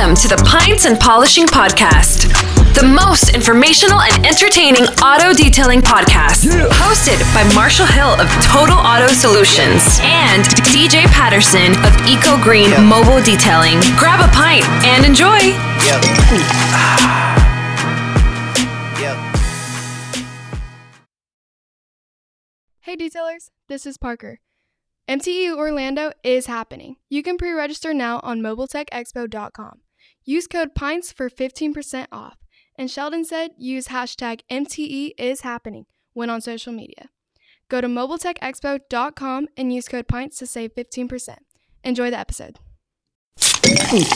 Welcome to the Pints and Polishing Podcast, the most informational and entertaining auto detailing podcast. Hosted by Marshall Hill of Total Auto Solutions and DJ Patterson of Eco Green Mobile Detailing. Grab a pint and enjoy. Yep. yep. Hey detailers, this is Parker. MTE Orlando is happening. You can pre register now on mobiletechexpo.com. Use code PINTS for 15% off. And Sheldon said use hashtag MTE is happening when on social media. Go to mobiletechexpo.com and use code PINTS to save 15%. Enjoy the episode.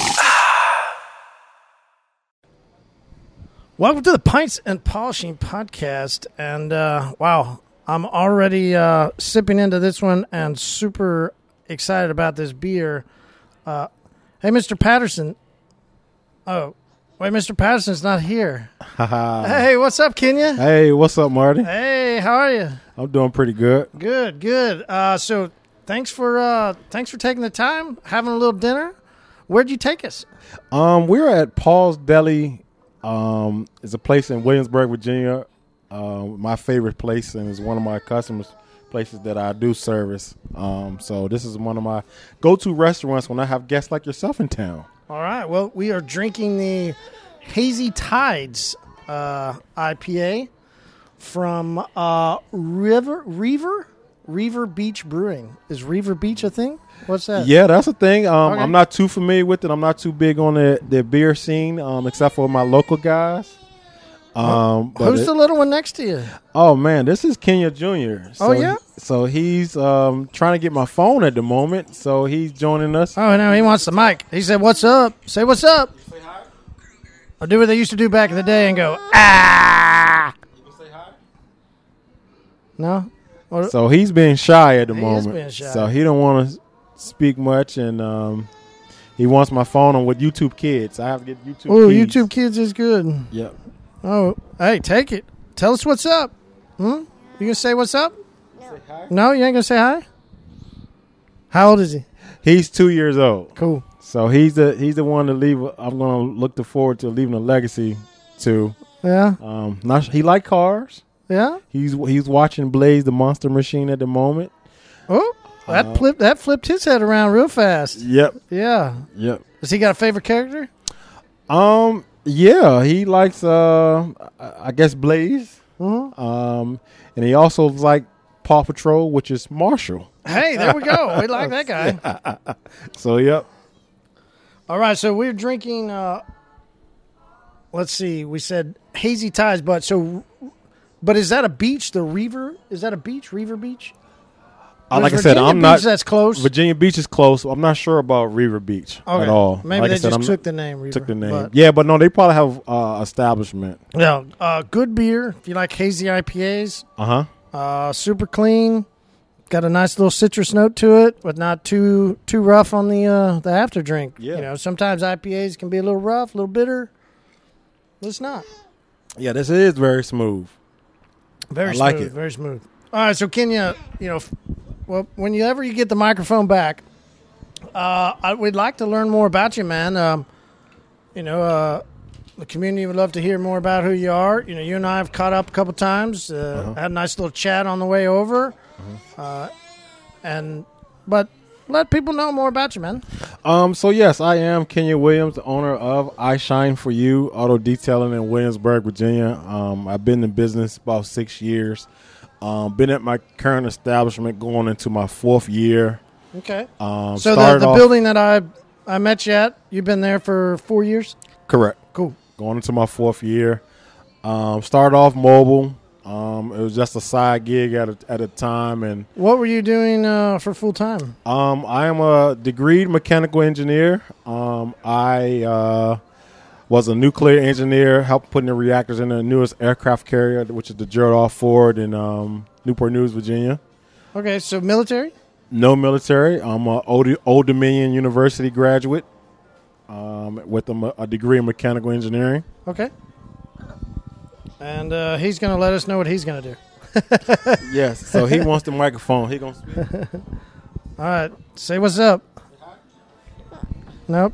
Welcome to the Pints and Polishing Podcast. And uh, wow, I'm already uh, sipping into this one and super excited about this beer. Uh, hey, Mr. Patterson. Oh, wait, Mr. Patterson's not here. hey, what's up, Kenya? Hey, what's up, Marty? Hey, how are you? I'm doing pretty good. Good, good. Uh, so thanks for uh, thanks for taking the time, having a little dinner. Where'd you take us? Um, we're at Paul's Deli. Um, it's a place in Williamsburg, Virginia. Uh, my favorite place, and it's one of my customers' places that I do service. Um, so this is one of my go-to restaurants when I have guests like yourself in town. All right. Well, we are drinking the Hazy Tides uh, IPA from uh, River Reaver Reaver Beach Brewing. Is Reaver Beach a thing? What's that? Yeah, that's the thing. Um, Okay. I'm not too familiar with it. I'm not too big on the, the beer scene, um, except for my local guys. Um, but Who's it- the little one next to you? Oh man, this is Kenya Jr. So, Oh, yeah? So he's um, trying to get my phone at the moment. So he's joining us. Oh no, he wants the mic. He said, "What's up?" Say, "What's up?" I'll do what they used to do back in the day and go, "Ah." No. Or- So he's being shy at the He moment. So he don't want to speak much, and um, he wants my phone on with YouTube Kids. I have to get YouTube. Kids. Oh, YouTube Kids is good. Yep. Oh, hey, take it. Tell us what's up. Hmm? You gonna say what's up? No, you ain't gonna say hi. How old is he? He's two years old. Cool. So he's the he's the one to leave. I'm gonna look to forward to leaving a legacy to. Yeah, Um, not he like cars. yeah. He's he's watching Blaze the Monster Machine at the moment. Oh, that Uh, flipped. That flipped his head around real fast. Yep. Yeah. Yep. Does he got a favorite character? Um. Yeah, he likes. Uh, I I guess Blaze. Mhm. Um, and he also like Paw Patrol, which is Marshall. Hey, there we go. We like that guy. So yep. All right, so we're drinking. Uh, let's see. We said hazy ties, but so, but is that a beach? The Reaver is that a beach? Reaver Beach? Uh, like I said, I'm Beach not. That's close. Virginia Beach is close. I'm not sure about Reaver Beach Okay. at all. Maybe like they I said, just I'm took the name. Reaver, took the name. but- yeah, but no, they probably have uh, establishment. Yeah, uh, good beer. If you like hazy IPAs, Uh huh. Uh, super clean. Got a nice little citrus note to it, but not too too rough on the uh, the after drink. Yeah. You know, sometimes IPAs can be a little rough, a little bitter. But it's not. Yeah, this is very smooth. Very I smooth. like it. Very smooth. All right, so Kenya, you know, well, whenever you get the microphone back, uh, I, we'd like to learn more about you, man. Um, you know, uh, the community would love to hear more about who you are. You know, you and I have caught up a couple times. Uh, Uh-huh. Had a nice little chat on the way over, uh, and but let people know more about you, man. Um, so yes, I am Kenya Williams, the owner of I Shine for You Auto Detailing in Williamsburg, Virginia. Um, I've been in business about six years. Um, been at my current establishment going into my fourth year. Okay. Um, So the, the off- building that I I met you at, you've been there for four years. correct, Cool. Going into my fourth year. Um, started off mobile. Um, it was just a side gig at a, at a time, and What were you doing uh, for full time? Um, I am a degreed mechanical engineer. Um, I uh, was a nuclear engineer, helped putting the reactors in the newest aircraft carrier, which is the Gerald R. Ford in um, Newport News, Virginia. Okay, so military. No military. I'm a Old, Old Dominion University graduate um, with a, a degree in mechanical engineering. Okay. And uh, he's going to let us know what he's going to do. Yes. So he wants the microphone. He gonna speak. All right, say what's up. Nope.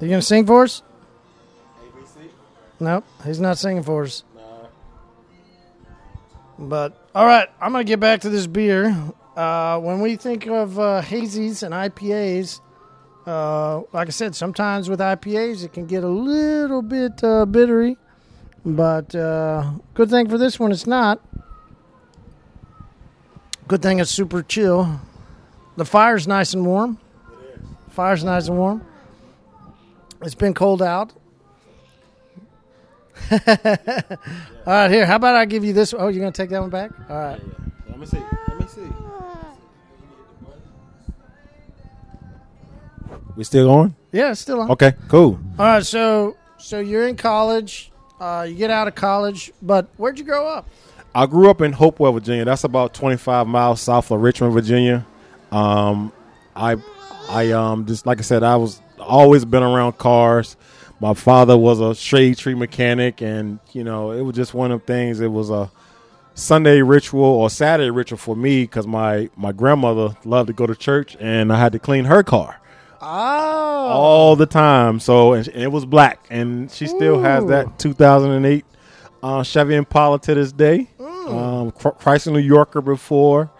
You gonna sing for us? ABC. Nope, he's not singing for us. But all right, I'm gonna get back to this beer. Uh, when we think of uh, hazies and IPAs, uh, like I said, sometimes with IPAs it can get a little bit uh, bittery, but uh, good thing for this one it's not. Good thing it's super chill. The fire's nice and warm. Fire's nice and warm. It's been cold out. All right, here. How about I give you this? Oh, you're gonna take that one back? All right. Let me We still going? Yeah, it's still on. Okay, cool. All right. So, so you're in college. Uh, you get out of college, but where'd you grow up? I grew up in Hopewell, Virginia. That's about 25 miles south of Richmond, Virginia. Um, I, I um, just like I said, I was always been around cars. My father was a shade tree mechanic, and you know, it was just one of the things. It was a Sunday ritual or Saturday ritual for me because my my grandmother loved to go to church, and I had to clean her car Oh, all the time. So and it was black, and she still has that 2008 uh, Chevy Impala to this day. Um, Chrysler New Yorker before.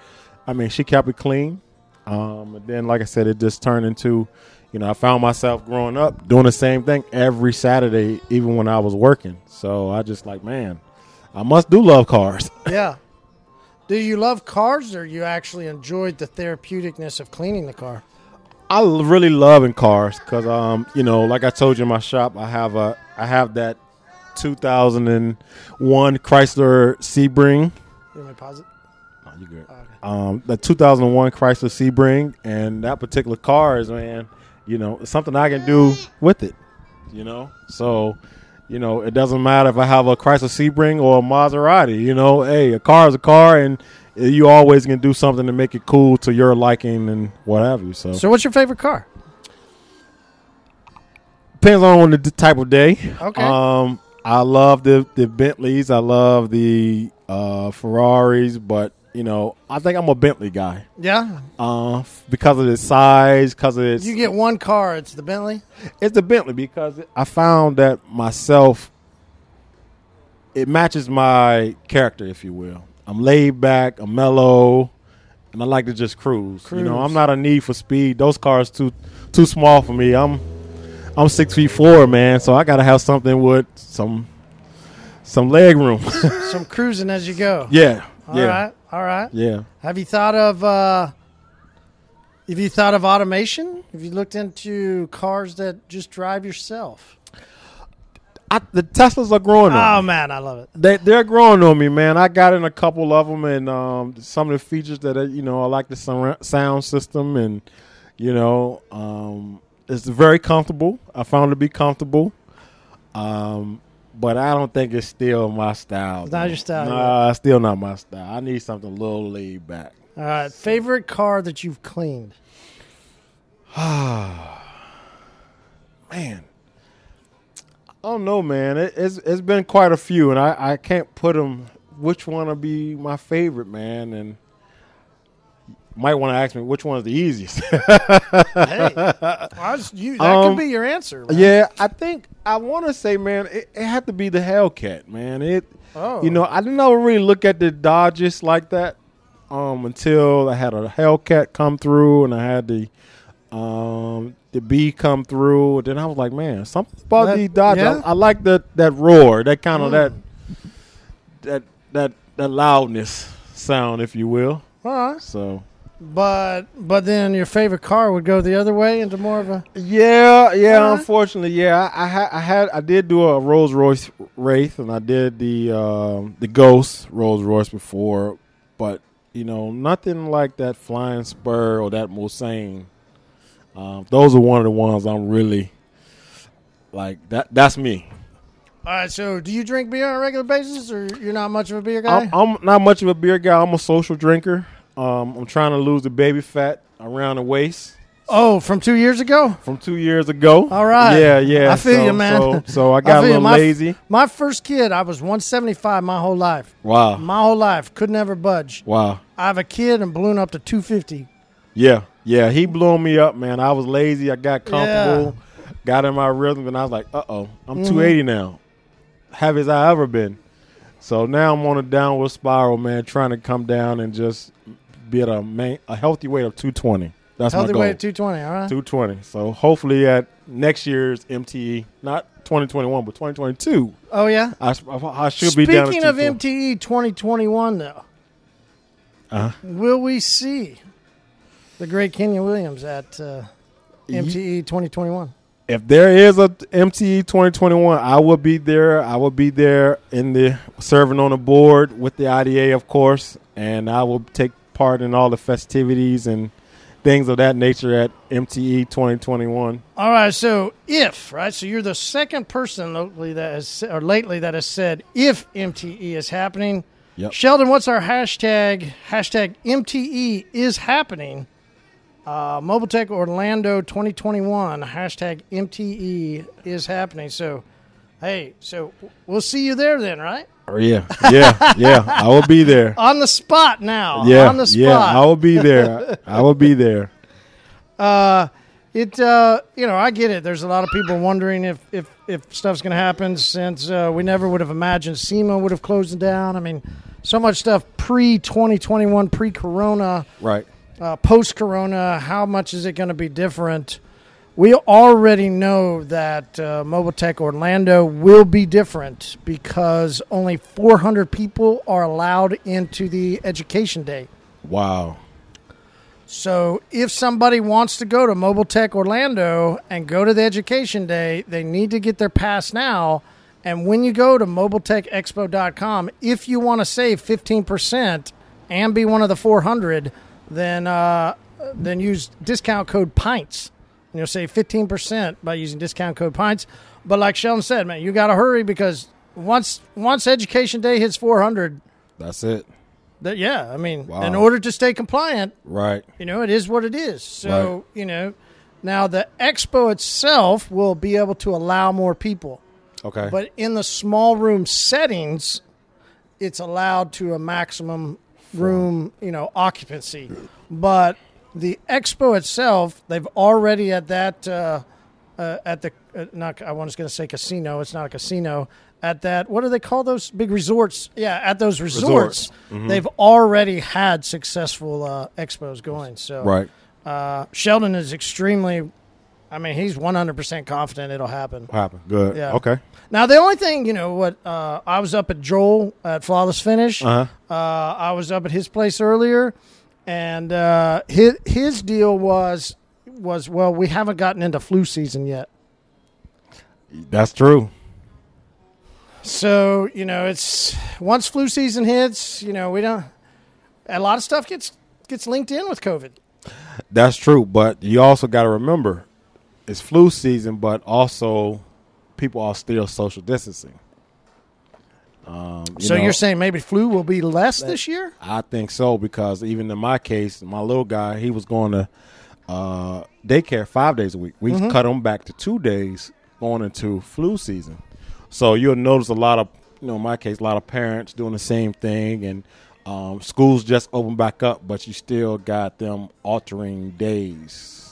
I mean, she kept it clean. Um, and then, like I said, it just turned into, you know, I found myself growing up doing the same thing every Saturday, even when I was working. So I just like, man, I must do love cars. yeah. Do you love cars, or you actually enjoyed the therapeuticness of cleaning the car? I l- really love in cars because, um, you know, like I told you in my shop, I have a, I have that 2001 Chrysler Sebring. You want me to pause it? Oh, you good. Okay. Um, the 2001 Chrysler Sebring, and that particular car is, man, you know, it's something I can do with it. You know, so, you know, it doesn't matter if I have a Chrysler Sebring or a Maserati. You know, hey, a car is a car, and you always can do something to make it cool to your liking and what have you. So, So, what's your favorite car? depends on the type of day. Okay. Um, I love the the Bentleys. I love the uh, Ferraris, but you know, I think I'm a Bentley guy. Yeah. Uh, because of its size, because of its You get one car. It's the Bentley. it's the Bentley because I found that myself it matches my character, if you will. I'm laid back, I'm mellow, and I like to just cruise. You know, I'm not a need for speed. Those cars too too small for me. I'm I'm six feet four, man, so I gotta have something with some some leg room. Some cruising as you go. yeah. All yeah. right. All right. Yeah. Have you thought of uh have you thought of automation? Have you looked into cars that just drive yourself? I, the Teslas are growing on Oh me. man, I love it. They they're growing on me, man. I got in a couple of them, and um, some of the features that uh, you know I like the sound system, and you know um, it's very comfortable. I found it to be comfortable, um, but I don't think it's still my style. It's not your style, Nah, it's still not my style. I need something a little laid back. All right. Favorite car that you've cleaned? Ah, man. I don't know, man. It, it's it's been quite a few, and I, I can't put them. Which one will be my favorite, man? And might want to ask me which one is the easiest. Hey, I was- you, that Um, could be your answer. man. yeah, I think I want to say, man, it, it had to be the Hellcat, man. It, Oh. you know, I didn't ever really look at the Dodges like that um, until I had a Hellcat come through, and I had the um, the B come through. And then I was like, man, something about That- the Dodges. yeah? I, I like that that roar, that kind of Mm. that that that that loudness sound, if you will. All right. So But but then your favorite car would go the other way into more of a Yeah, yeah. Alright. Unfortunately, yeah. I, I had, I had, I did do a Rolls Royce Wraith, and I did the um, the Ghost Rolls Royce before, but you know, nothing like that Flying Spur or that Mulsanne. Um, those are one of the ones I'm really like. That that's me. All right, so do you drink beer on a regular basis, or you're not much of a beer guy? I'm, I'm not much of a beer guy. I'm a social drinker. Um, I'm trying to lose the baby fat around the waist oh, from two years ago. from two years ago. All right. Yeah, yeah. I feel so, you, man. So, so I I got a little My- lazy. My first kid, I was 175 my whole life. Wow. My whole life, could never budge. Wow. I have a kid and balloon up to 250. Yeah, yeah, he blew me up, man. I was lazy. I got comfortable. got in my rhythm, and I was like, "Uh oh, I'm 280 now. Heavy I ever been." So now I'm on a downward spiral, man, trying to come down and just be at a main, a healthy weight of 220. That's Healthy my goal. weight at 220, all right? 220. So hopefully at next year's MTE, not 2021, but 2022, Oh, yeah? I, I should be down. Speaking of MTE 2021, though, Uh-huh. will we see the great Kenya Williams at uh, MTE 2021? if there is a MTE 2021, I will be there. I will be there in the serving on the board with the IDA, of course, and I will take part in all the festivities and things of that nature at MTE 2021. All right, so if right, so you're the second person locally that has or lately that has said if MTE is happening. Yep. Sheldon, what's our hashtag? Hashtag MTE is happening. Uh, Mobile Tech Orlando 2021. Hashtag MTE is happening. So, hey, so we'll see you there then, right? Oh, yeah, yeah, yeah. I will be there. On the spot now. Yeah, on the spot. yeah. I will be there. I will be there. Uh, it uh, you know I get it. There's a lot of people wondering if if if stuff's going to happen since uh, we never would have imagined SEMA would have closed down. I mean, so much stuff pre 2021, pre Corona, Right. Uh, post Corona. How much is it going to be different? We already know that uh, Mobile Tech Orlando will be different because only 400 people are allowed into the education day. Wow. So if somebody wants to go to Mobile Tech Orlando and go to the education day, they need to get their pass now. And when you go to mobiletechexpo.com, if you want to save 15% and be one of the 400, then uh, then use discount code PINTS. And you'll save 15% by using discount code PINTS. But like Sheldon said, man, you got to hurry because once once education day hits 400, That's it. that yeah, I mean, Wow. in order to stay compliant, Right. you know, it is what it is. So, Right. you know, now the expo itself will be able to allow more people, Okay. but in the small room settings, it's allowed to a maximum room, you know, occupancy. But the expo itself, they've already at that uh, uh, at the uh, not I was going to say casino. It's not a casino. At that, what do they call those big resorts? Yeah, at those resorts, Resorts. Mm-hmm. they've already had successful uh, expos going. So, right. uh, Sheldon is extremely. I mean, he's one hundred percent confident it'll happen. What happened? Good. Yeah. Okay. Now, the only thing, you know, what uh, I was up at Joel at Flawless Finish. Uh-huh. Uh, I was up at his place earlier, and uh, his his deal was was well, we haven't gotten into flu season yet, That's true. so you know, it's once flu season hits, you know, we don't. A lot of stuff gets gets linked in with COVID. That's true, but you also got to remember it's flu season, but also people are still social distancing. Um, you so know, you're saying maybe flu will be less this year? I think so because even in my case, my little guy, he was going to uh, daycare five days a week. We Mm-hmm. cut him back to two days going into flu season. So you'll notice a lot of, you know, in my case, a lot of parents doing the same thing, and um, schools just opened back up, but you still got them altering days.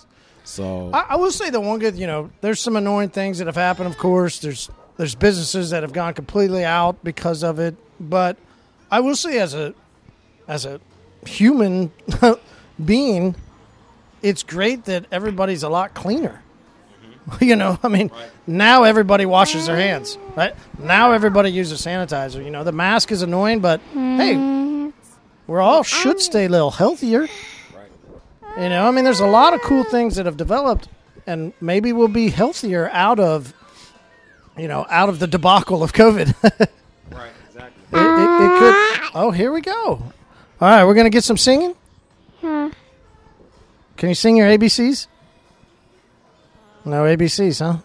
So I, I will say the one good, you know, there's some annoying things that have happened. Of course, there's there's businesses that have gone completely out because of it. But I will say, as a as a human being, it's great that everybody's a lot cleaner. You know, I mean, now everybody washes their hands, right? Now everybody uses sanitizer. You know, the mask is annoying, but hey, mm-hmm. we're all should stay a little healthier. You know, I mean, there's a lot of cool things that have developed, and maybe we'll be healthier out of, you know, out of the debacle of COVID. right, exactly. it, it could. Oh, here we go. All right, we're gonna get some singing. Can you sing your ABCs? No ABCs, huh?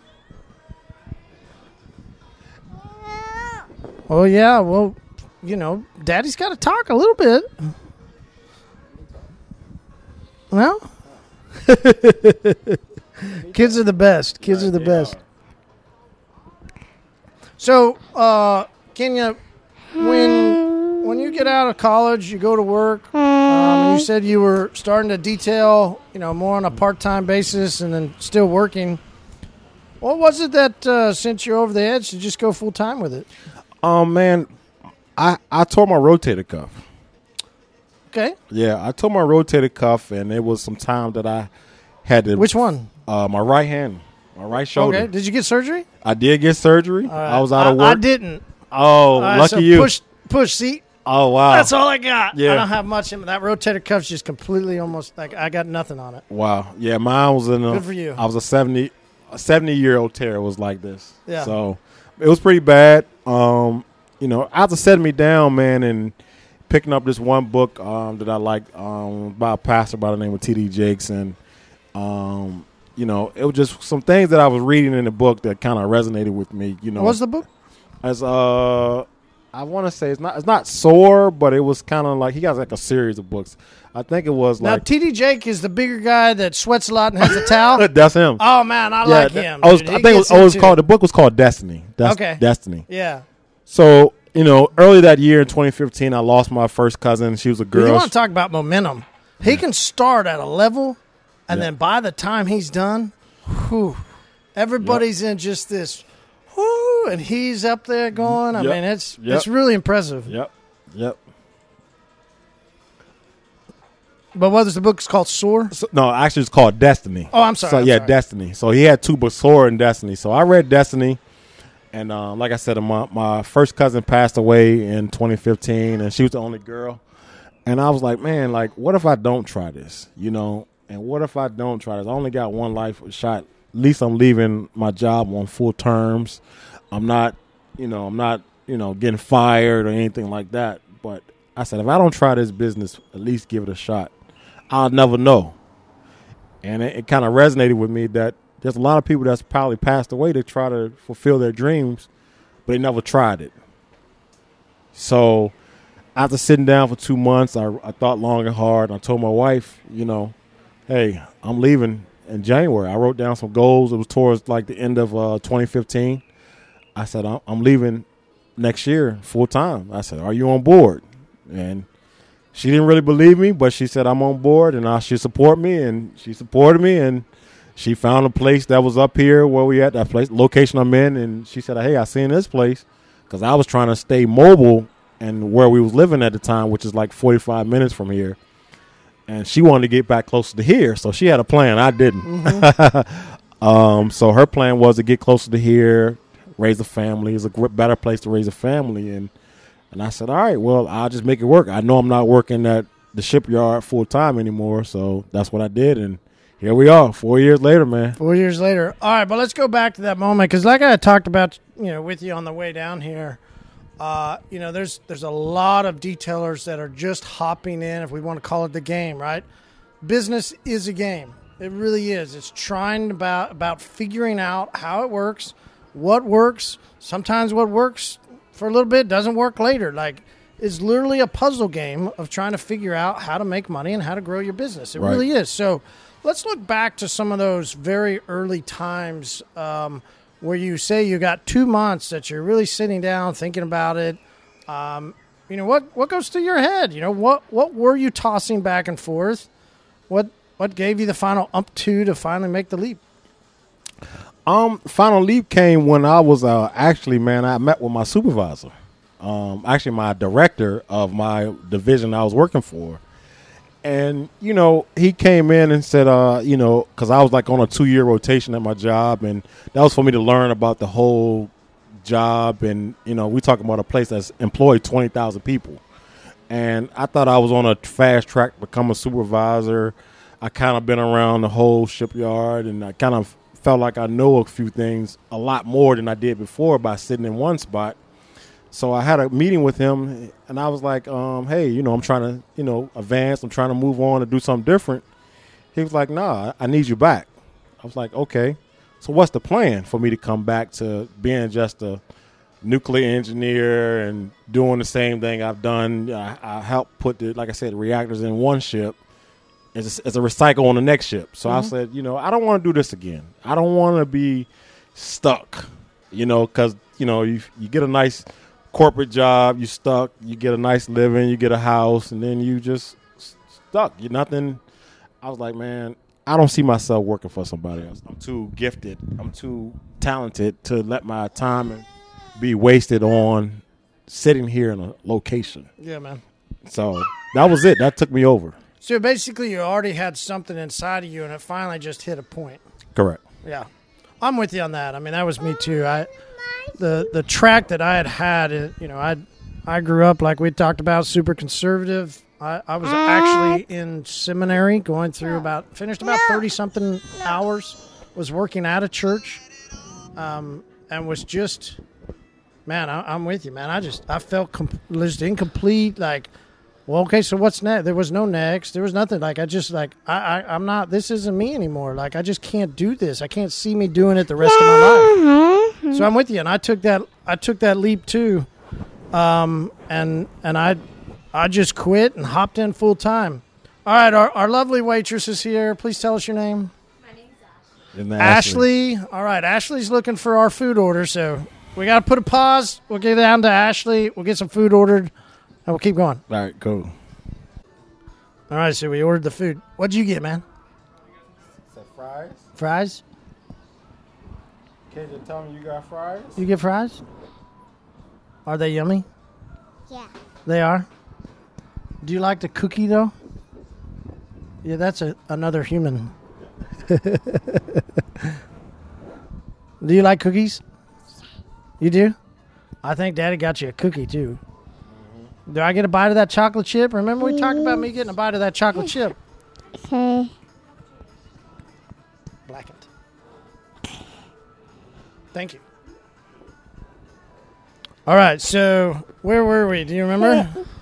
Oh yeah, well, you know, Daddy's got to talk a little bit. No. Kids are the best. Kids are the best. So, uh, Kenya, when when you get out of college, you go to work. Um, you said you were starting to detail, you know, more on a part time basis, and then still working. What was it that uh, sent you over the edge to just go full time with it? Um, man, I I tore my rotator cuff. Okay, Yeah, I tore my rotator cuff, and it was some time that I had to. which one? Uh, my right hand, my right shoulder. Okay, did you get surgery? I did get surgery. Right. I was out of I, work. I didn't. Oh, right, lucky so you. Push, push. See, oh, wow. that's all I got. Yeah. I don't have much. In that rotator cuff's just completely almost like I got nothing on it. Wow. Yeah, mine was in a. Good for you. I was a seventy, a seventy year old tear was like this. Yeah. So it was pretty bad. Um, you know, after setting me down, man, and picking up this one book um, that I like um, by a pastor by the name of T.D. Jakes, and um, you know, it was just some things that I was reading in the book that kind of resonated with me. You know, What was the book? as uh I want to say it's not it's not Soar, but it was kind of like he got like a series of books. I think it was like Now, like TD Jake is the bigger guy that sweats a lot and has a towel. that's him. Oh man, I yeah, like that- him. I, was. I think it was, oh, it was called the book was called Destiny. That's Okay. Destiny. Yeah. So you know, early that year in 2015, I lost my first cousin. She was a girl. you want to talk about momentum? He can start at a level, and Yeah. then by the time he's done, whew, everybody's in just this, whoo, and he's up there going. I Yep. mean, it's Yep. it's really impressive. Yep. Yep. But what is the book? It's called Soar. So, no, actually, it's called Destiny. Oh, I'm sorry, So I'm yeah, sorry. Destiny. So he had two books, Soar and Destiny. So I read Destiny, and um, like I said, my my first cousin passed away in 2015, and she was the only girl. And I was like, man, like, what if I don't try this? You know, and what if I don't try this? I only got one life shot. At least I'm leaving my job on full terms. I'm not, you know, I'm not, you know, getting fired or anything like that. But I said, if I don't try this business, at least give it a shot. I'll never know. And it, it kind of resonated with me that there's a lot of people that's probably passed away to try to fulfill their dreams, but they never tried it. So after sitting down for two months, I, I thought long and hard. And I told my wife, you know, hey, I'm leaving in January. I wrote down some goals. It was towards like the end of uh, 2015. I said, I'm, leaving next year full time. I said, are you on board? And she didn't really believe me, but she said I'm on board and I should support me, and she supported me, and she found a place that was up here where we at that place location I'm in, and she said, "Hey, I seen this place because I was trying to stay mobile and where we was living at the time, which is like 45 minutes from here." And she wanted to get back closer to here, so she had a plan. I didn't. um, so her plan was to get closer to here, raise a family. It's a better place to raise a family, and and I said, all right, well, I'll just make it work. I know I'm not working at the shipyard full time anymore, so that's what I did, and here we are, four years later, man. Four years later. All right, but let's go back to that moment because, like I talked about, you know, with you on the way down here, uh, you know, there's there's a lot of detailers that are just hopping in, if we want to call it the game, right? Business is a game. It really is. It's trying about about figuring out how it works, what works. Sometimes what works for a little bit doesn't work later. Like it's literally a puzzle game of trying to figure out how to make money and how to grow your business. It Right. really is. So let's look back to some of those very early times um, where you say you got two months that you're really sitting down thinking about it. Um, you know what what goes through your head? You know what what were you tossing back and forth? What what gave you the final up to to finally make the leap? Um, final leap came when I was uh, actually, man, I met with my supervisor, um, actually my director of my division I was working for, and you know he came in and said, uh, you know, because I was like on a two year rotation at my job, and that was for me to learn about the whole job, and you know we talking about a place that's employed twenty thousand people, and I thought I was on a fast track to become a supervisor. I kind of been around the whole shipyard, and I kind of felt like I know a few things a lot more than I did before by sitting in one spot. So I had a meeting with him, and I was like, um, "Hey, you know, I'm trying to, you know, advance. I'm trying to move on and do something different." He was like, "Nah, I need you back." I was like, "Okay." So what's the plan for me to come back to being just a nuclear engineer and doing the same thing I've done? I, I helped put the, like I said, reactors in one ship as a, as a recycle on the next ship. So I said, you know, I don't want to do this again. I don't want to be stuck, you know, because you know you you get a nice corporate job, you stuck, you get a nice living, you get a house, and then you just stuck. You're nothing. I was like, man, I don't see myself working for somebody else. I'm too gifted. I'm too talented to let my time be wasted on sitting here in a location. Yeah, man. So that was it. That took me over. So basically, you already had something inside of you, and it finally just hit a point. Correct. Yeah, I'm with you on that. I mean, that was me too. I the the track that I had had, you know, I I grew up like we talked about, super conservative. I, I was actually in seminary, going through about finished about thirty something hours. Was working at a church, um, and was just, man, I, I'm with you, man. I just I felt com- just incomplete, like. Well, okay, so what's next? There was no next. There was nothing. Like I just like I, I I'm not. This isn't me anymore. Like I just can't do this. I can't see me doing it the rest of my life. So I'm with you, and I took that. I took that leap too, um, and and I I just quit and hopped in full time. All right, our, our lovely waitress is here. Please tell us your name. Isn't that Ashley. All right, Ashley's looking for our food order, so we got to put a pause. We'll get down to Ashley. We'll get some food ordered, and we'll keep going. All right, cool. All right, so we ordered the food. What'd you get, man? fries? Fries? Can you tell me you got fries? You get fries? Are they yummy? Yeah. They are. Do you like the cookie though? Yeah, that's a, another human. do you like cookies? You do? I think Daddy got you a cookie too. Mm-hmm. Do I get a bite of that chocolate chip? Remember we talked about me getting a bite of that chocolate chip? Okay. Thank you. All right, so where were we? Do you remember?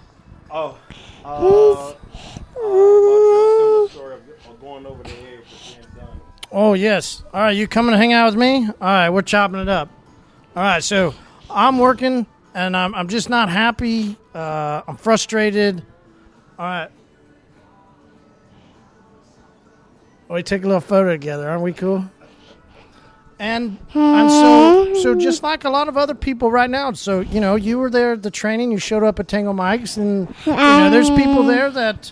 Oh, uh, uh, story of going over the edge done. Oh yes. All right, you coming to hang out with me? All right, we're chopping it up. All right, so I'm working and I'm I'm just not happy. Uh, I'm frustrated. All right. We take a little photo together, aren't we cool? And and so so just like a lot of other people right now. So you know, you were there at the training. You showed up at Tango Mike's, and you know, there's people there that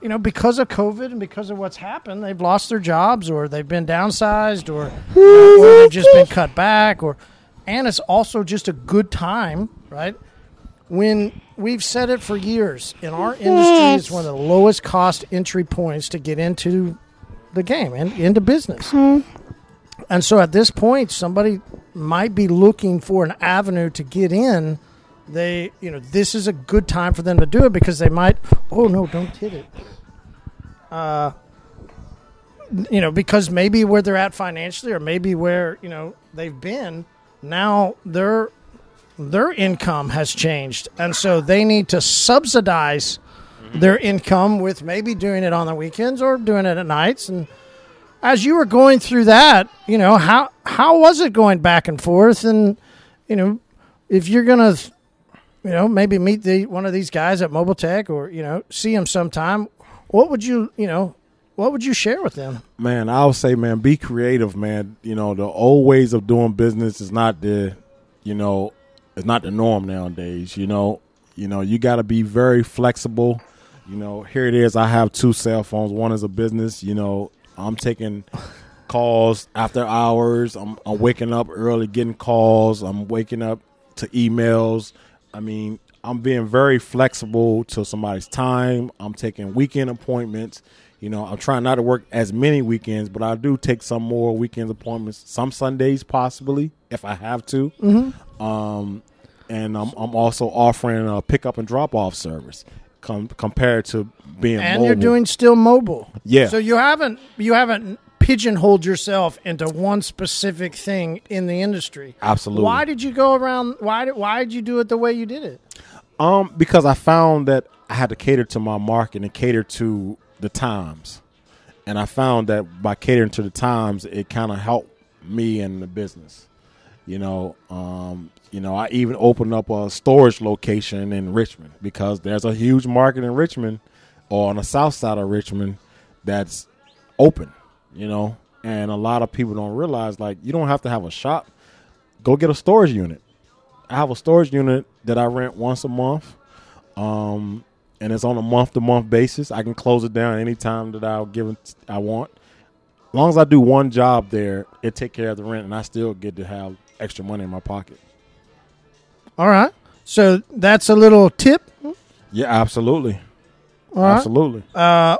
you know, because of COVID and because of what's happened, they've lost their jobs or they've been downsized or, or they've just been cut back or and it's also just a good time, right? When we've said it for years, in our industry it's one of the lowest cost entry points to get into the game and into business. Mm-hmm. And so at this point somebody might be looking for an avenue to get in. They you know this is a good time for them to do it because they might oh no don't hit it. Uh you know because maybe where they're at financially or maybe where you know they've been now their their income has changed. And so they need to subsidize their income with maybe doing it on the weekends or doing it at nights. And as you were going through that you know how how was it going back and forth and you know if you're gonna you know, maybe meet the one of these guys at Mobile Tech or, you know, see them sometime. What would you, you know, what would you share with them? Man, I would say, man, be creative, man. You know, the old ways of doing business is not the, you know, it's not the norm nowadays. You know, you know, you got to be very flexible. You know, here it is. I have two cell phones. One is a business. You know, I'm taking calls after hours. I'm, I'm waking up early, getting calls. I'm waking up to emails. I mean, I'm being very flexible to somebody's time. I'm taking weekend appointments. You know, I'm trying not to work as many weekends, but I do take some more weekend appointments, some Sundays possibly if I have to. Um, and I'm, I'm also offering a pickup and drop off service com- compared to being And you're doing still mobile. Yeah. So you haven't you haven't pigeonholed yourself into one specific thing in the industry. Absolutely. Why did you go around why did why did you do it the way you did it? Um, because I found that I had to cater to my market and cater to the times, and I found that by catering to the times, it kind of helped me in the business. You know, um, you know, I even opened up a storage location in Richmond because there's a huge market in Richmond or on the south side of Richmond that's open. You know, and a lot of people don't realize like you don't have to have a shop. Go get a storage unit. I have a storage unit that I rent once a month, um, and it's on a month to month basis. I can close it down anytime that I'll give it, I want. As long as I do one job there, it take care of the rent, and I still get to have extra money in my pocket. All right. So that's a little tip. Yeah, absolutely, All right. absolutely. Uh,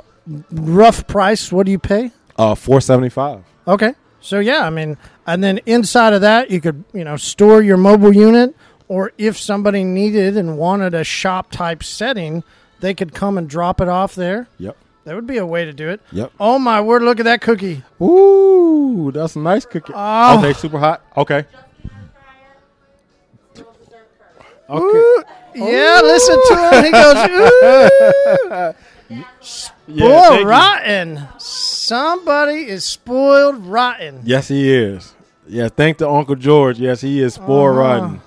rough price. What do you pay? Uh, four seventy five. Okay. So yeah, I mean, and then inside of that, you could you know store your mobile unit, or if somebody needed and wanted a shop type setting, they could come and drop it off there. Yep, That would be a way to do it. yep. Oh my word! Look at that cookie. Ooh, that's a nice cookie. Oh. Okay, super hot. Okay. Okay. Ooh, yeah, listen to him. He goes, ooh, Yeah, thank you. rotten. Somebody is spoiled rotten. Yes, he is. Yeah, thank to Uncle George. Yes, he is spoiled Uh-huh. rotten.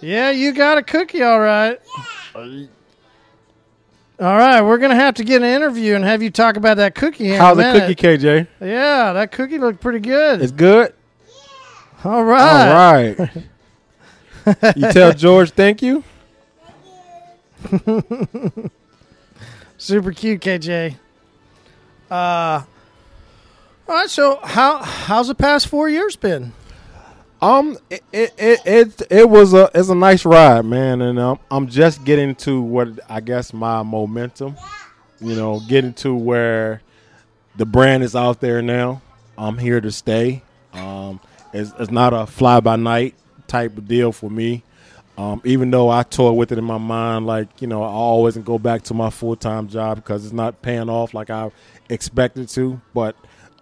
Yeah, you got a cookie, all right. Yeah. All right, we're gonna have to get an interview and have you talk about that cookie. How's the cookie, KJ? Yeah, that cookie looked pretty good. It's good. Yeah. all right. All right. you tell George thank you. super cute, KJ. Uh, all right. So how how's the past four years been? Um, it it it, it, it was a it's a nice ride, man, and um, I'm just getting to what I guess my momentum. You know, getting to where the brand is out there now. I'm here to stay. Um, it's, it's not a fly by night type of deal for me. Um, even though I toy with it in my mind, like you know, I always go back to my full time job because it's not paying off like I expected to. But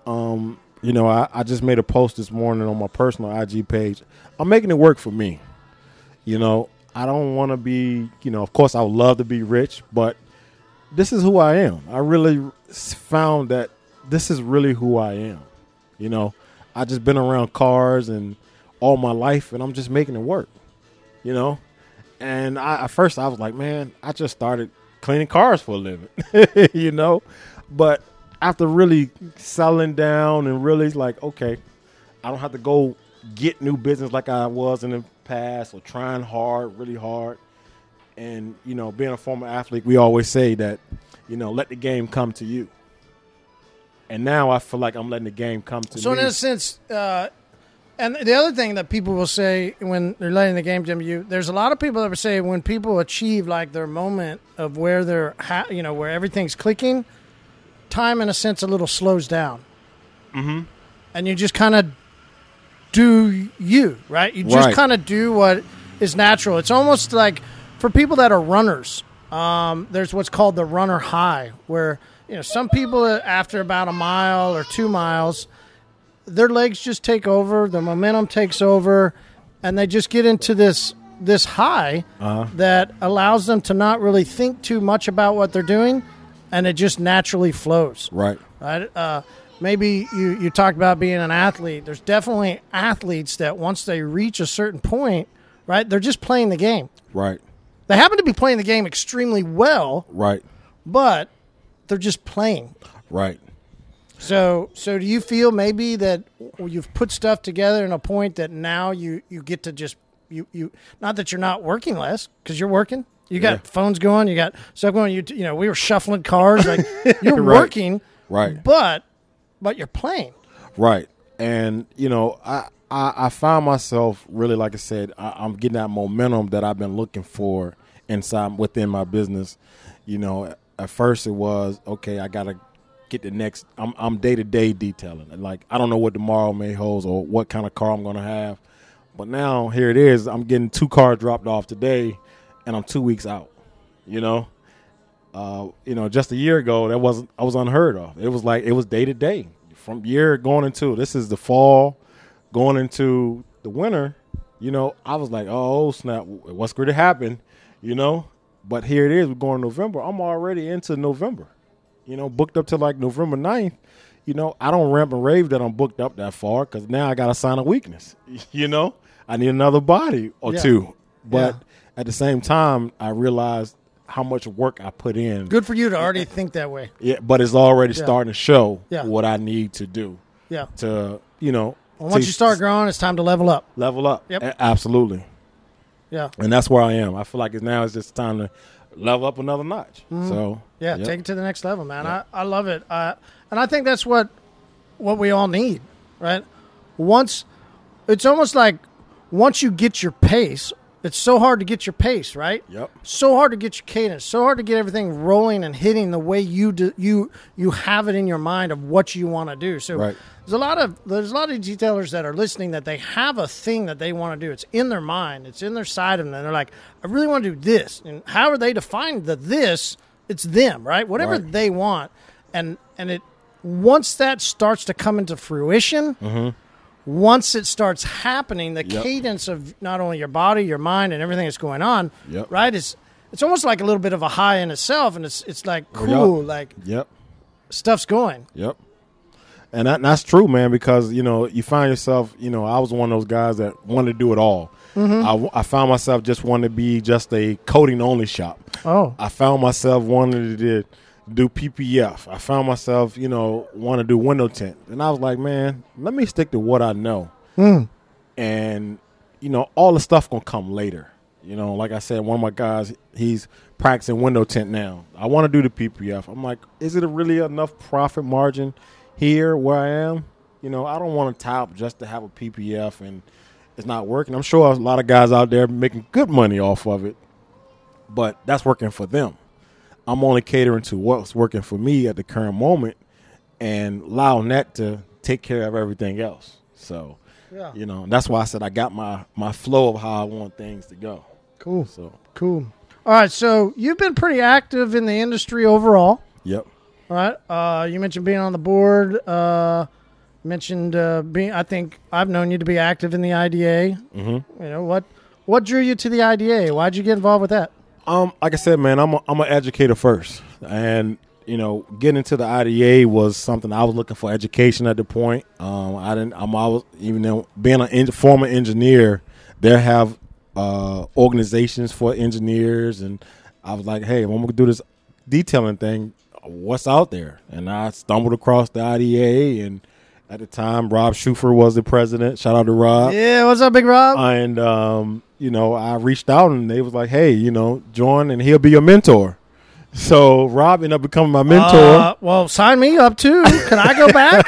um, you know, I, I just made a post this morning on my personal IG page. I'm making it work for me. You know, I don't want to be, you know, of course, I would love to be rich, but this is who I am. I really found that this is really who I am. You know, I just been around cars and all my life, and I'm just making it work. You know, and I at first I was like, man, I just started cleaning cars for a living. you know, but after really settling down and really like, okay, I don't have to go get new business like I was in the past or trying hard, really hard. And, you know, being a former athlete, we always say that, you know, let the game come to you. And now I feel like I'm letting the game come to So me. So, in a sense, uh, and the other thing that people will say when they're letting the game to you, there's a lot of people that will say when people achieve like their moment of where they're, ha- you know, where everything's clicking, time in a sense a little slows down, mm-hmm. and you just kind of do you right. You just Right. kind of do what is natural. It's almost like for people that are runners. Um, there's what's called the runner high, where you know some people uh, after about a mile or two miles their legs just take over, the momentum takes over, and they just get into this this high that allows them to not really think too much about what they're doing, and it just naturally flows. right. Right? Uh, maybe you you talked about being an athlete. There's definitely athletes that once they reach a certain point, right, they're just playing the game. Right. They happen to be playing the game extremely well, Right. but they're just playing. Right. So, so do you feel maybe that you've put stuff together in a point that now you you get to just you you not that you're not working less because you're working. You got Yeah. phones going. You got stuff going. You you know we were shuffling cars like you're Right. working, Right. but but you're playing. Right. And you know, I I, I found myself really, like I said, I, I'm getting that momentum that I've been looking for inside within my business. You know, at first it was okay. I gotta get the next. I'm I'm day to day detailing, like I don't know what tomorrow may hold or what kind of car I'm gonna have. But now here it is. I'm getting two cars dropped off today, and I'm two weeks out. You know, uh, you know, just a year ago, that wasn't I was unheard of. It was like it was day to day from year going into this is the fall, going into the winter. You know, I was like, oh snap, what's going to happen? You know, but here it is. We're going November. I'm already into November. You know, booked up to like November 9th. You know, I don't ramp and rave that I'm booked up that far because now I got a sign of weakness. You know, I need another body or Yeah. two. But Yeah. at the same time, I realized how much work I put in. Good for you to already think that way. Yeah, but it's already Yeah. starting to show what I need to do Yeah. to, you know, Well, once to you start growing, it's time to level up. level up. Yep. A- absolutely. Yeah. And that's where I am. I feel like it's now it's just time to level up another notch. So Yeah, yep. take it to the next level, man. Yeah. I, I love it. Uh, and I think that's what what we all need, right? Once it's almost like once you get your pace, it's so hard to get your pace, right? Yep. So hard to get your cadence, so hard to get everything rolling and hitting the way you do, you you have it in your mind of what you want to do. So Right. there's a lot of there's a lot of detailers that are listening that they have a thing that they want to do. It's in their mind. It's in their side of them. They're like, I really want to do this. And however they define the this, it's them, right? Whatever Right. they want. And and it once that starts to come into fruition, mm-hmm. Once it starts happening, the Mm-hmm. Yep. cadence of not only your body, your mind, and everything that's going on, Yep. right? Is it's almost like a little bit of a high in itself, and it's it's like cool, yeah. like Yep. stuff's going. Yep. And that, that's true, man, because, you know, you find yourself, you know, I was one of those guys that wanted to do it all. I found myself just wanting to be just a coating only shop. Oh, I found myself wanting to do, do PPF. I found myself, you know, want to do window tint. And I was like, man, let me stick to what I know. Hmm. And, you know, all the stuff going to come later. You know, like I said, one of my guys, he's practicing window tint now. I want to do the PPF. I'm like, is it a really enough profit margin here where I am? You know, I don't want to tie up just to have a PPF and it's not working. I'm sure a lot of guys out there making good money off of it, but that's working for them. I'm only catering to what's working for me at the current moment and allowing that to take care of everything else. So, Yeah. you know, that's why I said I got my my flow of how I want things to go. cool, So, cool. All right, so you've been pretty active in the industry overall. yep. All right. Uh, you mentioned being on the board. Uh, mentioned uh, being. I think I've known you to be active in the IDA. Mm-hmm. You know what? What drew you to the IDA? Why'd you get involved with that? Um, like I said, man, I'm a, I'm an educator first, and you know, getting into the IDA was something I was looking for education at the point. Um, I didn't. I'm always even though being a en- former engineer, there have uh, organizations for engineers, and I was like, hey, when gonna do this detailing thing, what's out there? And I stumbled across the IDA, and at the time, Rob Schufer was the president. Shout out to Rob Yeah. What's up, Big Rob? and um, you know, I reached out and they was like, "Hey, you know, join and he'll be your mentor." So Rob ended up becoming my mentor. Uh, well, sign me up too. Can I go back?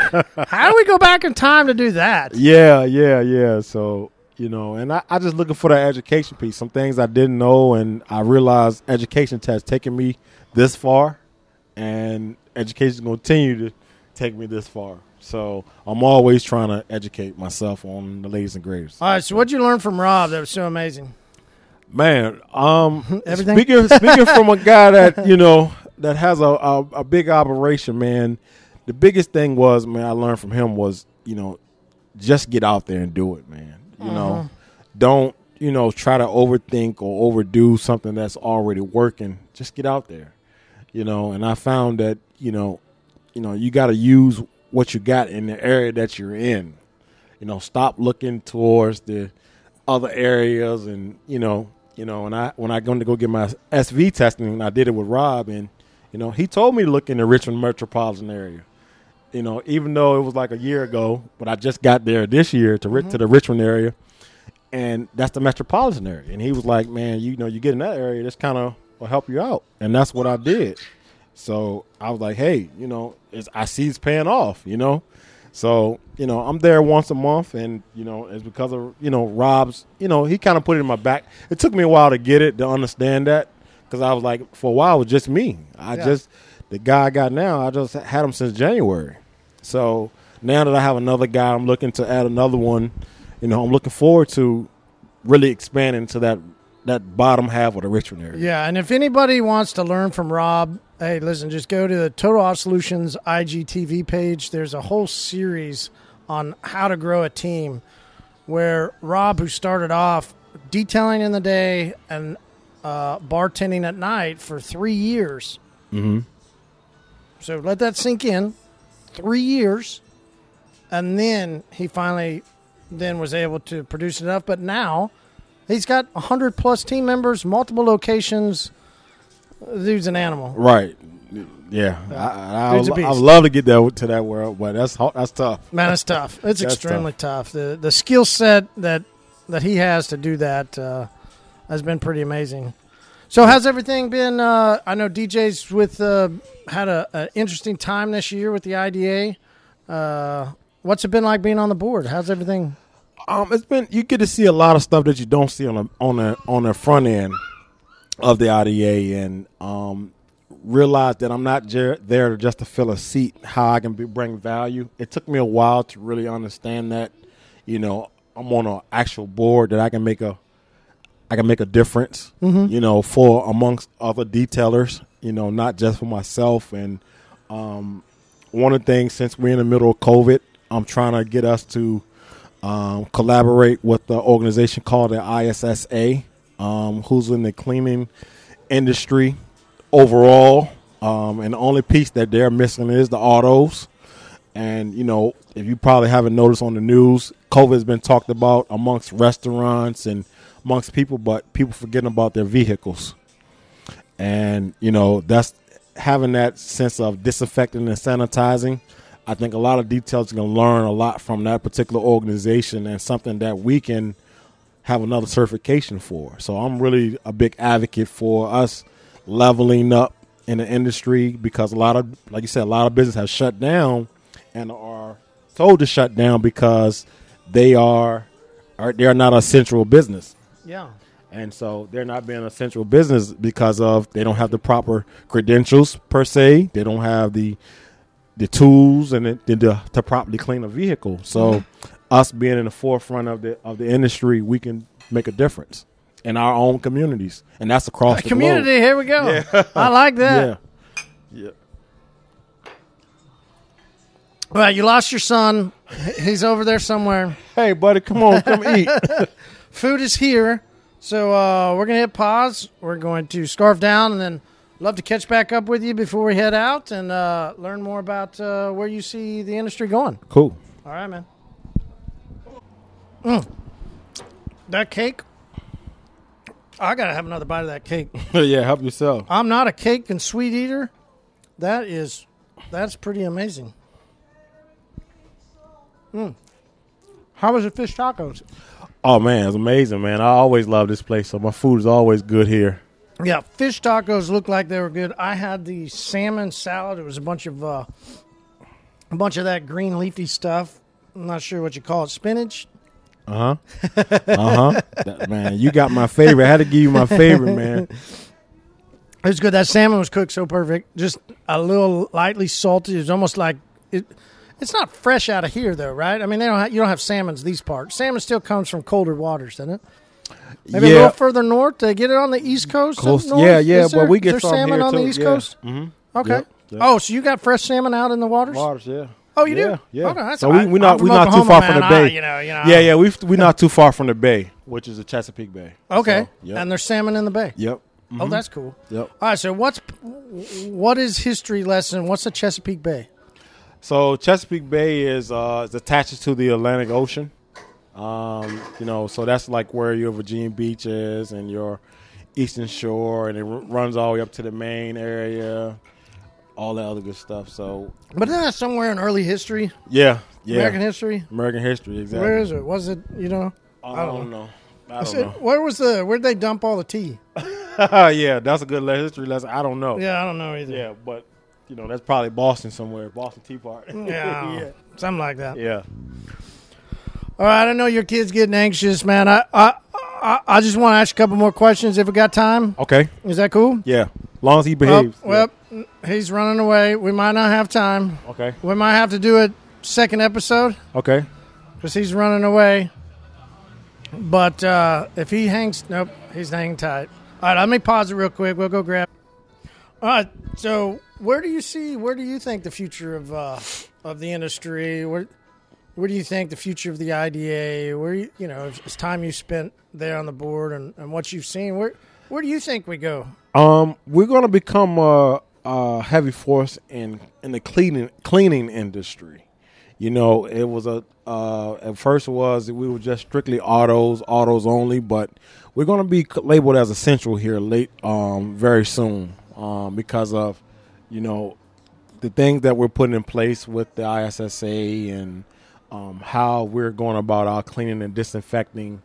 How do we go back in time to do that? yeah, yeah, yeah. So you know, and I, I just looking for that education piece. Some things I didn't know, and I realized education has taken me this far, and education is going to continue to take me this far. So I'm always trying to educate myself on the latest and greatest. All right. So, what'd you learn from Rob that was so amazing? Man, um, Everything? speaking speaking from a guy that you know that has a, a a big operation, man. The biggest thing was, man, I learned from him was, you know, just get out there and do it, man. You know, don't you know try to overthink or overdo something that's already working. Just get out there, you know. And I found that you know, you know, you got to use what you got in the area that you're in. You know, stop looking towards the other areas and you know you know and i when i going to go get my sv testing and i did it with rob and you know he told me to look in the richmond metropolitan area. You know even though it was like a year ago but i just got there this year to Ri- to mm-hmm. the richmond area and that's the metropolitan area. And he was like man you know you get in that area this kind of will help you out. And that's what i did so i was like hey you know it's, i see it's paying off you know so, you know, I'm there once a month and, you know, it's because of, you know, Rob's, you know, he kind of put it in my back. It took me a while to get it, to understand that because I was like, for a while, it was just me. I Yeah. just, the guy I got now, I just had him since January. So now that I have another guy, I'm looking to add another one. You know, I'm looking forward to really expanding to that that bottom half of the Richmond area. Yeah, and if anybody wants to learn from Rob, hey, listen, just go to the Total Auto Solutions IGTV page. There's a whole series on how to grow a team where Rob, who started off detailing in the day and uh, bartending at night for three years. Mhm. So let that sink in. Three years. And then he finally then was able to produce enough. But now he's got 100 plus team members, multiple locations. Dude's an animal. Right. Yeah. I, I, a I, would love to get that to that world, but that's that's tough. Man, it's tough. It's That's extremely tough. The the skill set that that he has to do that uh, has been pretty amazing. So how's everything been? Uh, I know DJ's with uh, had a, a interesting time this year with the IDA. Uh, what's it been like being on the board? How's everything? Um, it's been you get to see a lot of stuff that you don't see on the on the on the front end of the IDA, and um, realize that I'm not jer- there just to fill a seat. How I can be, bring value. It took me a while to really understand that. You know, I'm on an actual board that I can make a I can make a difference. You know, for amongst other detailers. You know, not just for myself. And um, one of the things since we're in the middle of COVID, I'm trying to get us to um, collaborate with the organization called the ISSA, um, who's in the cleaning industry overall. Um, and the only piece that they're missing is the autos. And you know, if you probably haven't noticed on the news, COVID has been talked about amongst restaurants and amongst people, but people forgetting about their vehicles. And you know, that's having that sense of disinfecting and sanitizing. I think a lot of details can learn a lot from that particular organization and something that we can have another certification for. So I'm really a big advocate for us leveling up in the industry because a lot of, like you said, a lot of business have shut down and are told to shut down because they are, are they are not a central business. Yeah. And so they're not being a central business because of they don't have the proper credentials per se. They don't have the the tools and the, the, to properly clean a vehicle. So mm-hmm. Us being in the forefront of the of the industry, we can make a difference in our own communities, and that's across the Community, here we go. I like that. Yeah, yeah. Well, you lost your son. He's over there somewhere. Hey, buddy, come on, come eat. Food is here. So uh, we're going to hit pause. We're going to scarf down and then love to catch back up with you before we head out and uh, learn more about uh, where you see the industry going. cool. All right, man. Mm. That cake. I got to have another bite of that cake. yeah, help yourself. I'm not a cake and sweet eater. That is, that's pretty amazing. Mm. How was the fish tacos? Oh man, it's amazing, man. I always love this place, so my food is always good here. Yeah, fish tacos looked like they were good. I had the salmon salad. It was a bunch of uh, a bunch of that green leafy stuff. I'm not sure what you call it, spinach. Uh huh. Uh huh. man, you got my favorite. I had to give you my favorite, man. It was good. That salmon was cooked so perfect. Just a little lightly salted. It was almost like it. It's not fresh out of here though, right? I mean, they don't. Have, you don't have salmons these parts. Salmon still comes from colder waters, doesn't it? Maybe a little further north. They get it on the east coast. Close- north? yeah, yeah, Is there- we get is there some salmon on the east Yeah. coast. Mm-hmm. Okay. Yep, yep. Oh, so you got fresh salmon out in the waters? Waters, yeah. Oh, you yeah, do? Yeah. So we right. we I'm not from we not too Oklahoma, far from the bay. I- you know, you know, yeah, yeah. We we're not too far from the bay, which is the Chesapeake Bay. Okay. So, yep. And there's salmon in the bay. yep. Oh, that's cool. Yep. All right. So what's what is history lesson? What's the Chesapeake Bay? So Chesapeake Bay is uh is attached to the Atlantic Ocean. Um, you know, so that's like where your Virginia Beach is and your Eastern Shore, and it r- runs all the way up to the main area, all that other good stuff. So But isn't that somewhere in early history, yeah, yeah, American history? American history, exactly. Where is it? Was it? You know. I don't know. I don't know. where was the? Where'd they dump all the tea? yeah, that's a good history lesson. I don't know. Yeah, I don't know either. Yeah, but you know that's probably Boston somewhere, Boston Tea Party. Yeah, yeah, something like that. yeah. All right, I know your kid's getting anxious, man. I I I, I just want to ask a couple more questions if we got time. Okay, Is that cool? yeah. Long as he behaves. well, he's running away. We might not have time. Okay. We might have to do a second episode Okay. because he's running away. But uh, if he hangs, nope, he's hanging tight. All right, let me pause it real quick. We'll go grab. All right, so where do you see? Where do you think the future of uh, of the industry? Where where do you think the future of the IDA? Where you you know, it's, it's time you spent there on the board and, and what you've seen. Where where do you think we go? Um, we're to become a, a heavy force in in the cleaning cleaning industry. You know, it was a uh, at first it was we were just strictly autos, autos only, but we're to be labeled as essential here late um, very soon um, because of you know the things that we're putting in place with the ISSA and um, how we're going about our cleaning and disinfecting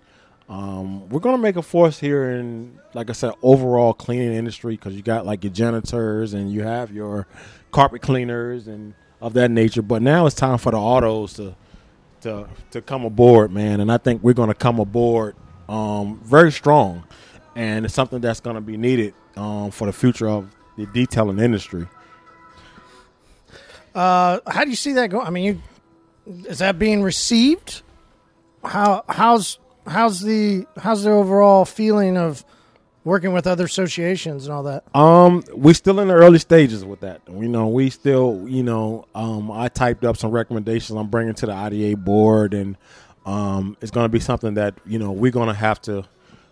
Um, we're gonna make a force here in, like I said, overall cleaning industry because you got like your janitors and you have your carpet cleaners and of that nature. But now it's time for the autos to to to come aboard, man. And I think we're gonna come aboard um, very strong, and it's something that's gonna be needed um, for the future of the detailing industry. Uh, how do you see that going? I mean, you, is that being received? How how's how's the how's the overall feeling of working with other associations and all that? Um, we still in the early stages with that. You know, we still, you know, um, I typed up some recommendations I'm bringing to the IDA board, and um, it's going to be something that you know we're going to have to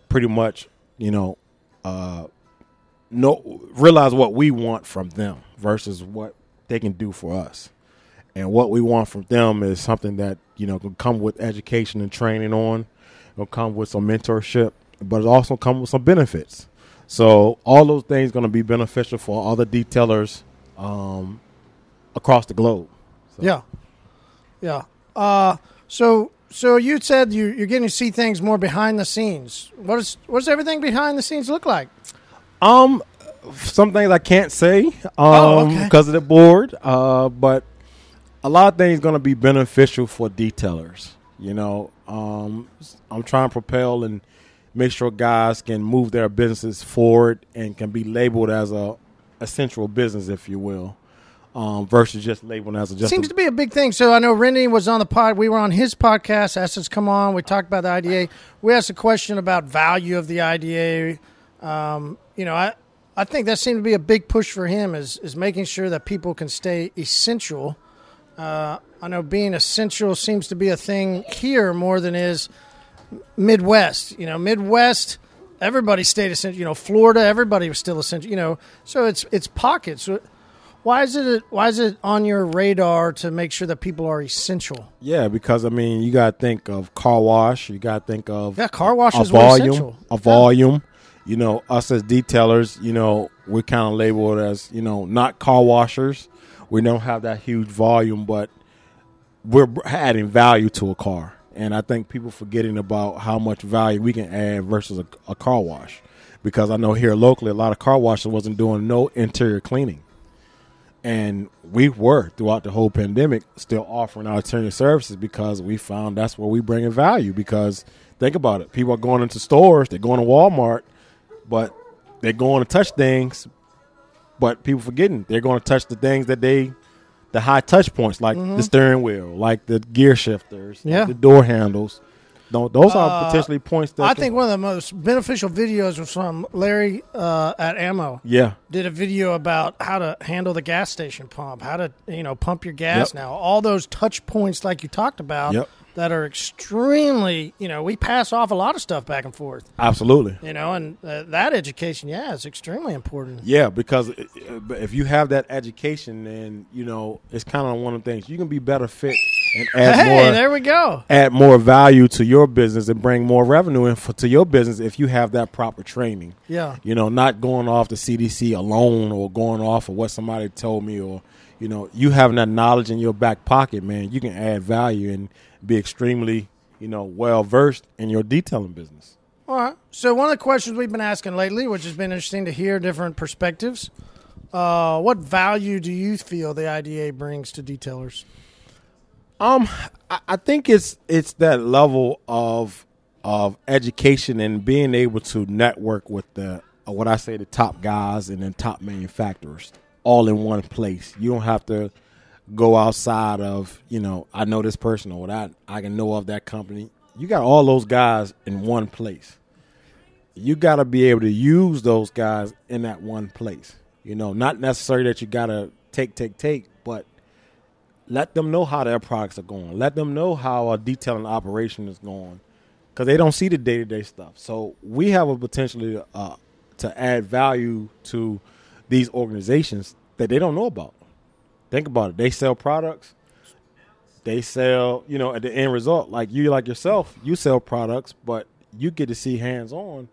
pretty much, you know, uh, know realize what we want from them versus what they can do for us. And what we want from them is something that you know can come with education and training on, it'll come with some mentorship, but it also come with some benefits. So all those things going to be beneficial for other detailers um, across the globe. So, Yeah, yeah. Uh, so so you said you, you're getting to see things more behind the scenes. What is what does everything behind the scenes look like? Um, some things I can't say um Oh, okay. because of the board. Uh, but a lot of things going to be beneficial for detailers. You know, um, I'm trying to propel and make sure guys can move their businesses forward and can be labeled as a essential business, if you will, um, versus just labeled as a just. Seems a, to be a big thing. So I know Rennie was on the pod. We were on his podcast. Assets come on. We talked about the IDA. We asked a question about value of the IDA. Um, you know, I I think that seemed to be a big push for him is is making sure that people can stay essential. Uh, I know being essential seems to be a thing here more than is Midwest. You know, Midwest. Everybody stayed essential. You know, Florida. Everybody was still essential. You know, so it's it's pockets. Why is it why is it on your radar to make sure that people are essential? yeah, because I mean, you got to think of car wash. You got to think of Yeah, car wash a is volume, essential. a volume. You know, us as detailers, you know, we're kind of labeled as you know not car washers. We don't have that huge volume, but we're adding value to a car, and I think people forgetting about how much value we can add versus a, a car wash. Because I know here locally, a lot of car washes wasn't doing no interior cleaning, and we were throughout the whole pandemic still offering our interior services because we found that's where we bring in value. Because think about it, people are going into stores, they're going to Walmart, but they're going to touch things, but people forgetting they're going to touch the things that they, the high touch points like the steering wheel, like the gear shifters, like Mm-hmm. Yeah. the door handles. Tho- Those are Uh, potentially points that I think one of the most beneficial videos was from Larry uh, at Ammo. yeah, Did a video about how to handle the gas station pump, how to you know pump your gas Yep. now. All those touch points like you talked about Yep. That are extremely you know we pass off a lot of stuff back and forth. absolutely. You know, and uh, that education, yeah, is extremely important. Yeah, because i- if you have that education, then you know it's kind of one of the things you can be better fit and add Hey, more there we go. add more value to your business and bring more revenue in for, to your business if you have that proper training. Yeah. You know, not going off the CDC alone or going off of what somebody told me or you know, you having that knowledge in your back pocket, man, you can add value and be extremely, you know, well versed in your detailing business. All right. So one of the questions we've been asking lately, which has been interesting to hear different perspectives, uh, what value do you feel the IDA brings to detailers? Um, I, I think it's it's that level of of education and being able to network with the uh, what I say the top guys and then top manufacturers all in one place. You don't have to go outside of you know I know this person or that I can know of that company. You got all those guys in one place. You got to be able to use those guys in that one place. You know, not necessarily that you got to take, take, take, but let them know how their products are going. Let them know how a detailing operation is going, because they don't see the day to day stuff. So we have a potentially uh, to add value to these organizations that they don't know about. Think about it. They sell products. They sell, you know, at the end result, like you, like yourself, you sell products, but you get to see hands on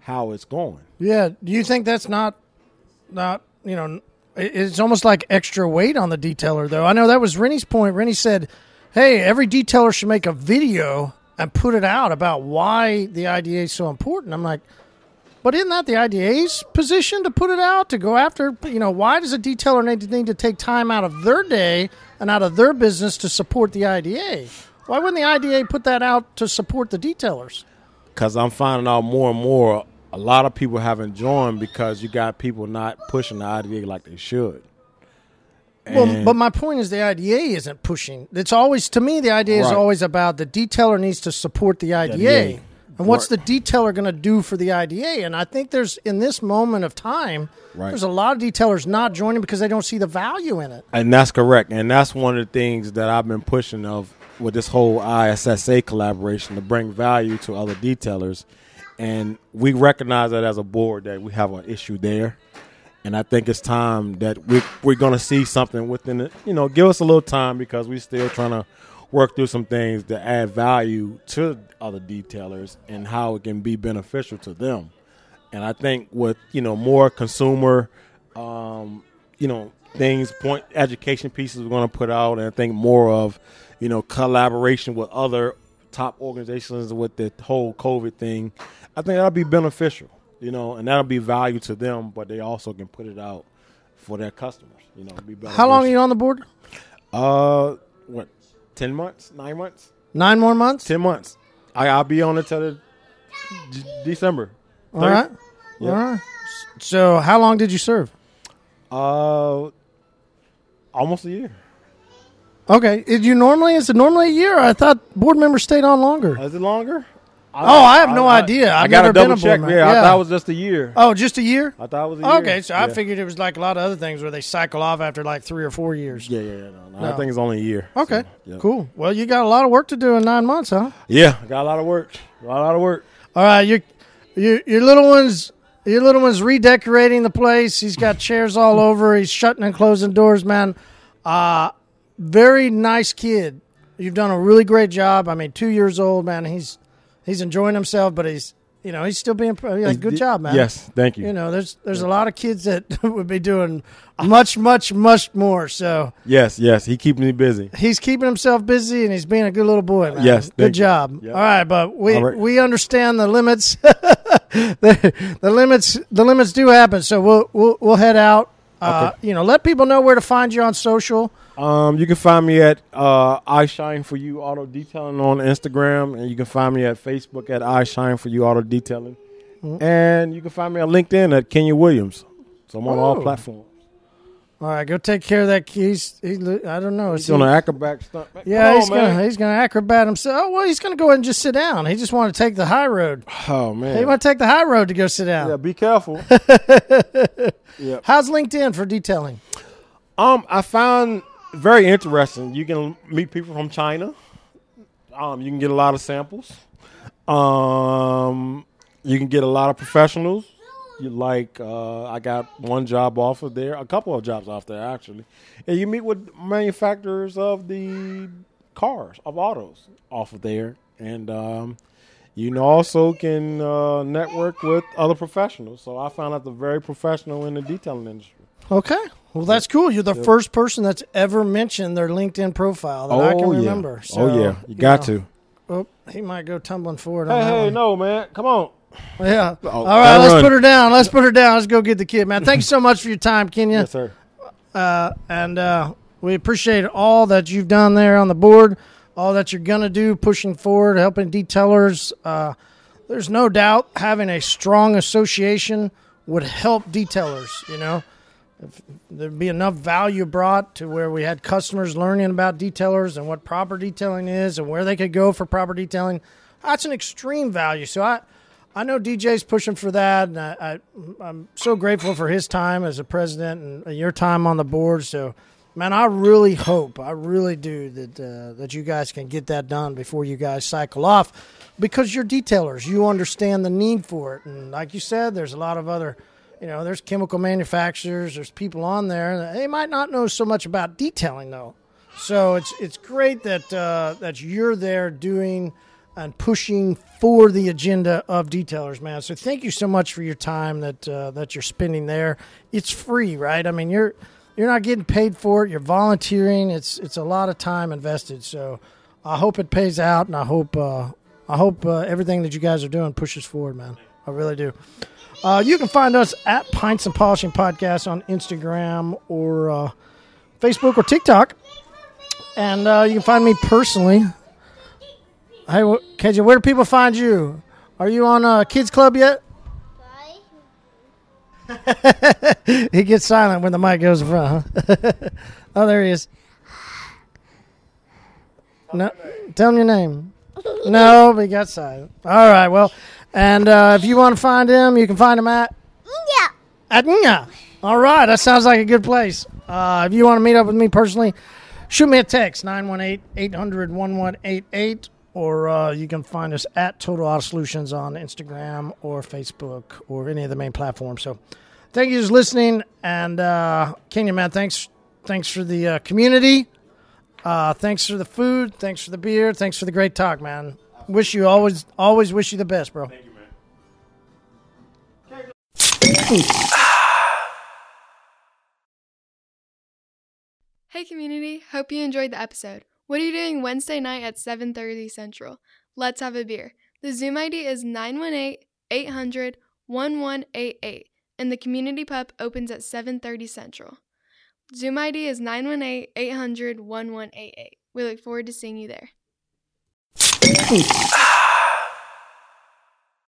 how it's going. Yeah. Do you think that's not, not you know, it's almost like extra weight on the detailer though. I know that was Rennie's point. Rennie said, "Hey, every detailer should make a video and put it out about why the IDA is so important. I'm like, but isn't that the IDA's position to put it out to go after? You know, why does a detailer need to, take time out of their day and out of their business to support the IDA? Why wouldn't the IDA put that out to support the detailers? because I'm finding out more and more. A lot of people haven't joined because you got people not pushing the IDA like they should. Well, but my point is the IDA isn't pushing. It's always to me the IDA is always about the detailer needs to support the IDA. IDA. And what's Right. the detailer going to do for the IDA? And I think there's in this moment of time, Right. there's a lot of detailers not joining because they don't see the value in it. And that's correct. And that's one of the things that I've been pushing of with this whole ISSA collaboration to bring value to other detailers. And we recognize that as a board that we have an issue there. And I think it's time that we, we're going to see something within it. You know, give us a little time because we're still trying to work through some things to add value to other detailers and how it can be beneficial to them. And I think with you know more consumer, um, you know things, point education pieces we're going to put out, and I think more of you know collaboration with other top organizations with the whole COVID thing. I think that'll be beneficial, you know, and that'll be value to them, but they also can put it out for their customers. You know, be How long are you on the board? Uh? Ten months? Nine months? Nine more months. Ten months? I, I'll be on it till the D- December. All right. Yeah. All right. So how long did you serve? Uh, almost a year. Okay. Did you normally is it normally a year? I thought board members stayed on longer. Is it longer? Oh, I have no idea. I I've got never to been double check. member. Yeah, I thought it was just a year. Oh, just a year? I thought it was a year. Okay, so I figured it was like a lot of other things where they cycle off after like three or four years. Yeah, yeah, yeah. No, no, No. I think it's only a year. Okay, So, yeah. cool. Well, you got a lot of work to do in nine months, huh? Yeah, got a lot of work. A lot of work. All right, your your your little one's your little one's redecorating the place. He's got chairs all over. He's shutting and closing doors, man. Uh very nice kid. You've done a really great job. I mean, two years old, man. He's he's enjoying himself, but he's you know he's still being yeah, good job, man. Yes, thank you. You know, there's there's a lot of kids that would be doing much, much, much more. So yes, yes. He keeps me busy. he's keeping himself busy and he's being a good little boy, man. Yes, good job. Yep. All right, but we right. we understand the limits. the, the limits the limits do happen. So we'll we'll, we'll head out. Uh, You know, let people know where to find you on social. Um, you can find me at uh, I Shine for You Auto Detailing on Instagram, and you can find me at Facebook at I Shine for You Auto Detailing, Mm-hmm. and you can find me on LinkedIn at Kenya Williams. So I'm on Oh. all platforms. All right, go take care of that. He's he, I don't know. He's he- on an acrobat stunt. Yeah, he's man. gonna he's gonna acrobat himself. Oh well, he's gonna go ahead and just sit down. He just want to take the high road. Oh man, He want to take the high road to go sit down. Yeah, be careful. yeah. How's LinkedIn for detailing? Um, I found very interesting. You can meet people from China. Um, you can get a lot of samples. Um, you can get a lot of professionals. You like, uh, I got one job offer there, a couple of jobs off there actually, and you meet with manufacturers of the cars of autos off of there, and um, you also can uh, network with other professionals. So I found out the very professional in the detailing industry. Okay. Well, that's cool. You're the first person that's ever mentioned their LinkedIn profile that I can yeah. remember. So, oh yeah, you got know, to. Oh, he might go tumbling forward Hey, hey, one. no, man, come on. Yeah. Oh, All right, let's run. put her down. Let's put her down. Let's go get the kid, man. Thank you so much for your time, Kenya. Yes, sir. Uh, and uh, we appreciate all that you've done there on the board, all that you're going to do pushing forward, helping detailers. Uh, there's no doubt having a strong association would help detailers, you know. If there'd be enough value brought to where we had customers learning about detailers and what proper detailing is and where they could go for proper detailing. That's an extreme value. So I, I know DJ's pushing for that, and I, I, I'm so grateful for his time as a president and your time on the board. So, man, I really hope, I really do that uh, that you guys can get that done before you guys cycle off, because you're detailers. You understand the need for it, and like you said, there's a lot of other, you know, there's chemical manufacturers, there's people on there. They might not know so much about detailing though. So it's it's great that uh, that you're there doing and pushing for the agenda of detailers, man. So thank you so much for your time that uh, that you're spending there. It's free, right? I mean, you're you're not getting paid for it. You're volunteering. It's it's a lot of time invested. So I hope it pays out, and I hope uh, I hope uh, everything that you guys are doing pushes forward, man. I really do. Uh, you can find us at Pints and Polishing Podcast on Instagram or uh, Facebook or TikTok. And uh, you can find me personally. Hey, KJ, where do people find you? Are you on uh, Kids Club yet? he gets silent when the mic goes in front. Huh? oh, there he is. No, tell him your name. No, but he got silent. All right, well, and uh, if you want to find him, you can find him at Yeah. at Nya. All right, that sounds like a good place. Uh, if you want to meet up with me personally, shoot me a text 918-800-1188 or uh, you can find us at Total Auto Solutions on Instagram or Facebook or any of the main platforms. So thank you for listening. And uh, Kenya, man, thanks thanks for the uh, community. Uh, thanks for the food. Thanks for the beer. Thanks for the great talk, man. Wish you always always wish you the best, bro. Hey community, hope you enjoyed the episode. What are you doing Wednesday night at 7:30 Central? Let's have a beer. The Zoom ID is 918-800-1188 and the community pub opens at 7:30 Central. Zoom ID is 918-800-1188. We look forward to seeing you there.